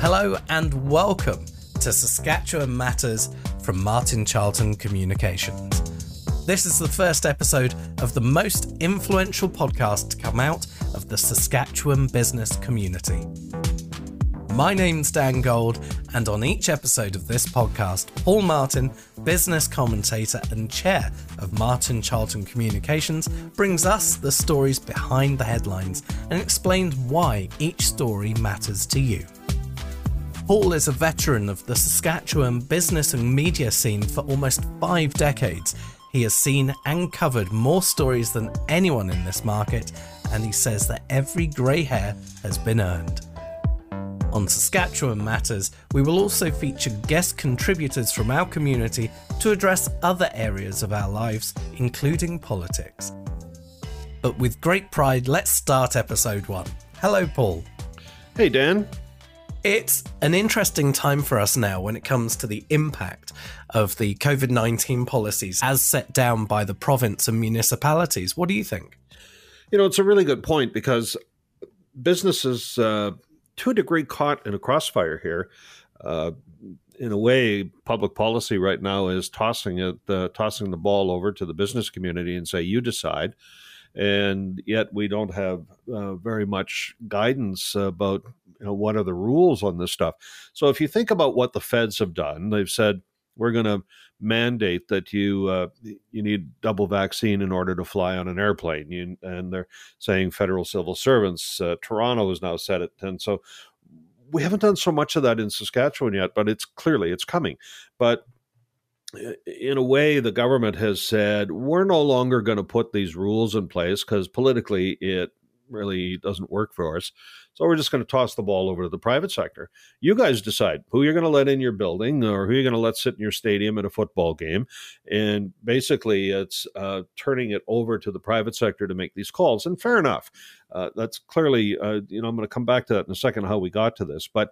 Hello and welcome to Saskatchewan Matters from Martin Charlton Communications. This is the first episode of the most influential podcast to come out of the Saskatchewan business community. My name's Dan Gold, and on each episode of this podcast, Paul Martin, business commentator and chair of Martin Charlton Communications, brings us the stories behind the headlines and explains why each story matters to you. Paul is a veteran of the Saskatchewan business and media scene for almost five decades. He has seen and covered more stories than anyone in this market, and he says that every grey hair has been earned. On Saskatchewan Matters, we will also feature guest contributors from our community to address other areas of our lives, including politics. But with great pride, let's start episode one. Hello, Paul. Hey, Dan. It's an interesting time for us now when it comes to the impact of the COVID 19 policies as set down by the province and municipalities. What do you think? You know, it's a really good point because businesses uh, to a degree caught in a crossfire here. Uh, in a way, public policy right now is tossing it, uh, tossing the ball over to the business community and say, "You decide." And yet, we don't have uh, very much guidance about you know what are the rules on this stuff. So, if you think about what the feds have done, they've said we're going to mandate that you uh, you need double vaccine in order to fly on an airplane. You, and they're saying federal civil servants. Uh, Toronto has now said it, and so we haven't done so much of that in Saskatchewan yet. But it's clearly it's coming. But in a way, the government has said we're no longer going to put these rules in place because politically it really doesn't work for us. So we're just going to toss the ball over to the private sector. You guys decide who you're going to let in your building or who you're going to let sit in your stadium at a football game. And basically, it's uh, turning it over to the private sector to make these calls. And fair enough. Uh, that's clearly, uh, you know, I'm going to come back to that in a second, how we got to this. But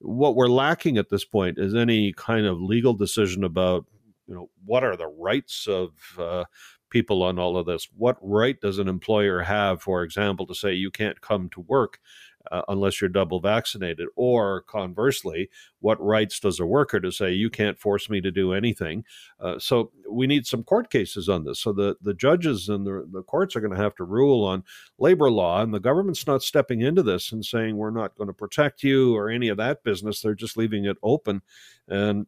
what we're lacking at this point is any kind of legal decision about you know what are the rights of uh, people on all of this. What right does an employer have, for example, to say you can't come to work uh, unless you're double vaccinated? Or conversely, what rights does a worker to say you can't force me to do anything? Uh, so we need some court cases on this. So the, the judges and the, the courts are going to have to rule on labor law, and the government's not stepping into this and saying we're not going to protect you or any of that business. They're just leaving it open. And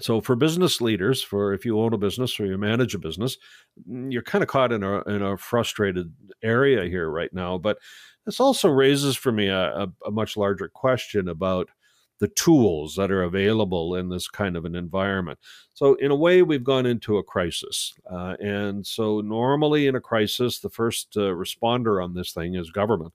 so for business leaders, for if you own a business or you manage a business, mm, you're kind of caught in a in a frustrated area here right now. But this also raises for me a, a, much larger question about the tools that are available in this kind of an environment. So, in a way, we've gone into a crisis. Uh, and so, normally in a crisis, the first uh, responder on this thing is government,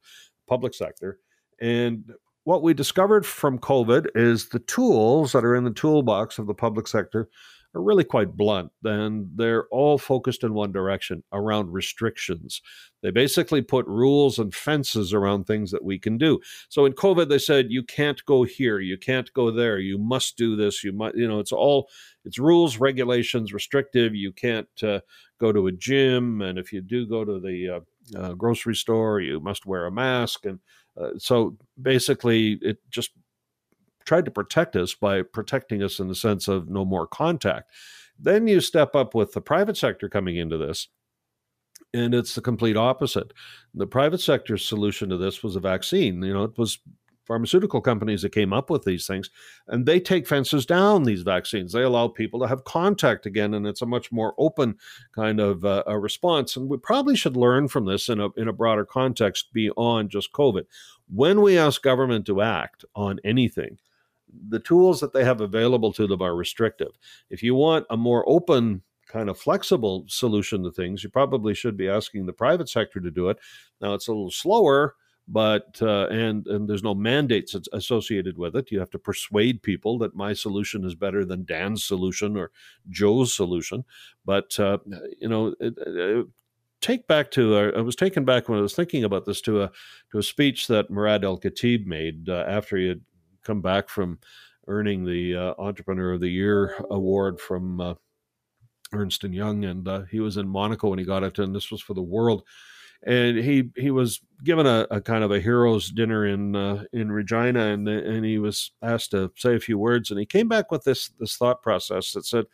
public sector. And what we discovered from COVID is the tools that are in the toolbox of the public sector are really quite blunt and they're all focused in one direction around restrictions. They basically put rules and fences around things that we can do. So in COVID, they said, you can't go here, you can't go there, you must do this, you might, you know, it's all, it's rules, regulations, restrictive. You can't uh, go to a gym. And if you do go to the uh, uh, grocery store, you must wear a mask. And Uh, so basically, it just tried to protect us by protecting us in the sense of no more contact. Then you step up with the private sector coming into this, and it's the complete opposite. The private sector's solution to this was a vaccine. You know, it was pharmaceutical companies that came up with these things, and they take fences down these vaccines. They allow people to have contact again, and it's a much more open kind of uh, a response. And we probably should learn from this in a in a broader context beyond just COVID. When we ask government to act on anything, the tools that they have available to them are restrictive. If you want a more open kind of flexible solution to things, you probably should be asking the private sector to do it. Now it's a little slower but uh, and and there's no mandates associated with it. You have to persuade people that my solution is better than Dan's solution or Joe's solution. But uh, you know, take back to uh, I was taken back when I was thinking about this to a to a speech that Murad Al-Katib made uh, after he had come back from earning the uh, Entrepreneur of the Year award from uh, Ernst and Young, and he was in Monaco when he got it, and this was for the world and he he was given a, a kind of a hero's dinner in uh, in Regina, and and he was asked to say a few words, and he came back with this this thought process that said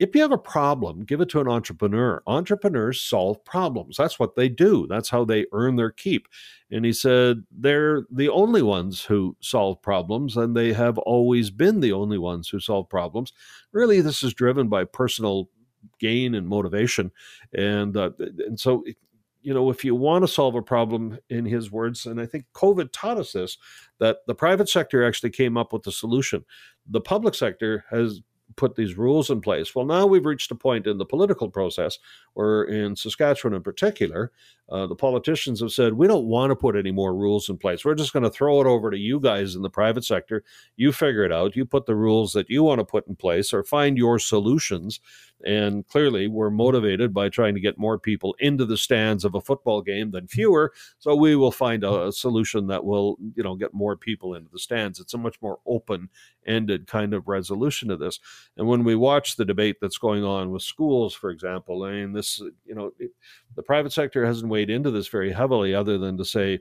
if you have a problem, give it to an entrepreneur. Entrepreneurs solve problems. That's what they do. That's how they earn their keep. And he said they're the only ones who solve problems, and they have always been the only ones who solve problems. Really, this is driven by personal gain and motivation. And uh, and so you know, if you want to solve a problem, in his words, and I think COVID taught us this, that the private sector actually came up with the solution. The public sector has put these rules in place. Well, now we've reached a point in the political process or in Saskatchewan in particular, uh, the politicians have said, we don't want to put any more rules in place. We're just going to throw it over to you guys in the private sector. You figure it out. You put the rules that you want to put in place or find your solutions. And clearly, we're motivated by trying to get more people into the stands of a football game than fewer. So we will find a, a solution that will, you know, get more people into the stands. It's a much more open-ended kind of resolution to this. And when we watch the debate that's going on with schools, for example, I mean, this, you know, the private sector hasn't into this very heavily, other than to say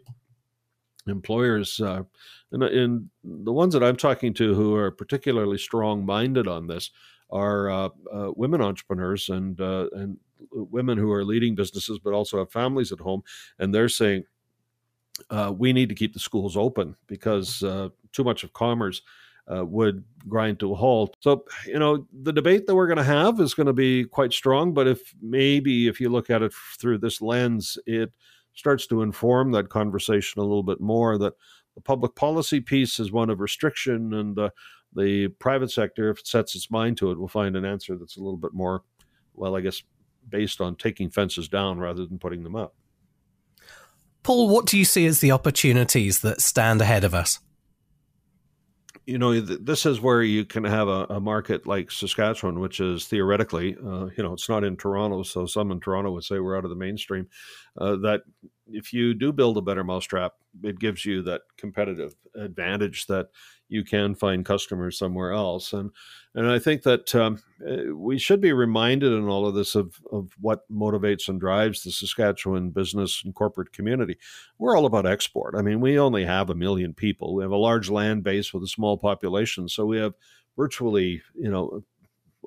employers, uh, and, and, the ones that I'm talking to who are particularly strong minded on this are uh, uh, women entrepreneurs and uh, and women who are leading businesses, but also have families at home, and they're saying. Uh, we need to keep the schools open because uh, too much of commerce uh, would grind to a halt. So, you know, the debate that we're going to have is going to be quite strong. But if maybe if you look at it through this lens, it starts to inform that conversation a little bit more that the public policy piece is one of restriction and uh, the private sector, if it sets its mind to it, will find an answer that's a little bit more, well, I guess, based on taking fences down rather than putting them up. Paul, what do you see as the opportunities that stand ahead of us? You know, this is where you can have a, a market like Saskatchewan, which is theoretically, uh, you know, it's not in Toronto, so some in Toronto would say we're out of the mainstream. Uh, that if you do build a better mousetrap, it gives you that competitive advantage that you can find customers somewhere else. And and I think that um, eh, we should be reminded in all of this of, of what motivates and drives the Saskatchewan business and corporate community. We're all about export. I mean, we only have a million people. We have a large land base with a small population, so we have virtually, you know,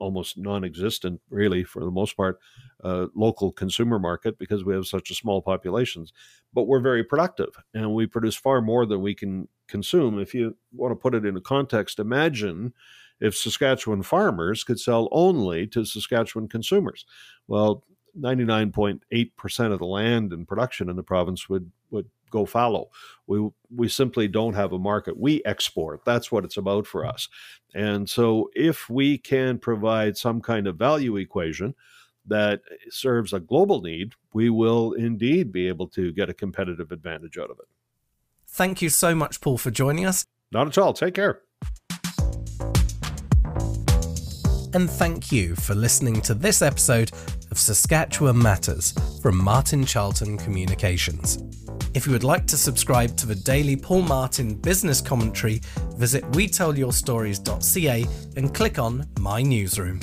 almost non-existent, really, for the most part, uh, local consumer market because we have such a small populations. But we're very productive, and we produce far more than we can consume. If you want to put it into context, imagine if Saskatchewan farmers could sell only to Saskatchewan consumers. Well, 99.8% of the land and production in the province would, would go follow. We, we simply don't have a market. We export. That's what it's about for us. And so if we can provide some kind of value equation, that serves a global need, we will indeed be able to get a competitive advantage out of it. Thank you so much, Paul, for joining us. Not at all. Take care. And thank you for listening to this episode of Saskatchewan Matters from Martin Charlton Communications. If you would like to subscribe to the daily Paul Martin business commentary, visit WeTellYourStories.ca and click on My Newsroom.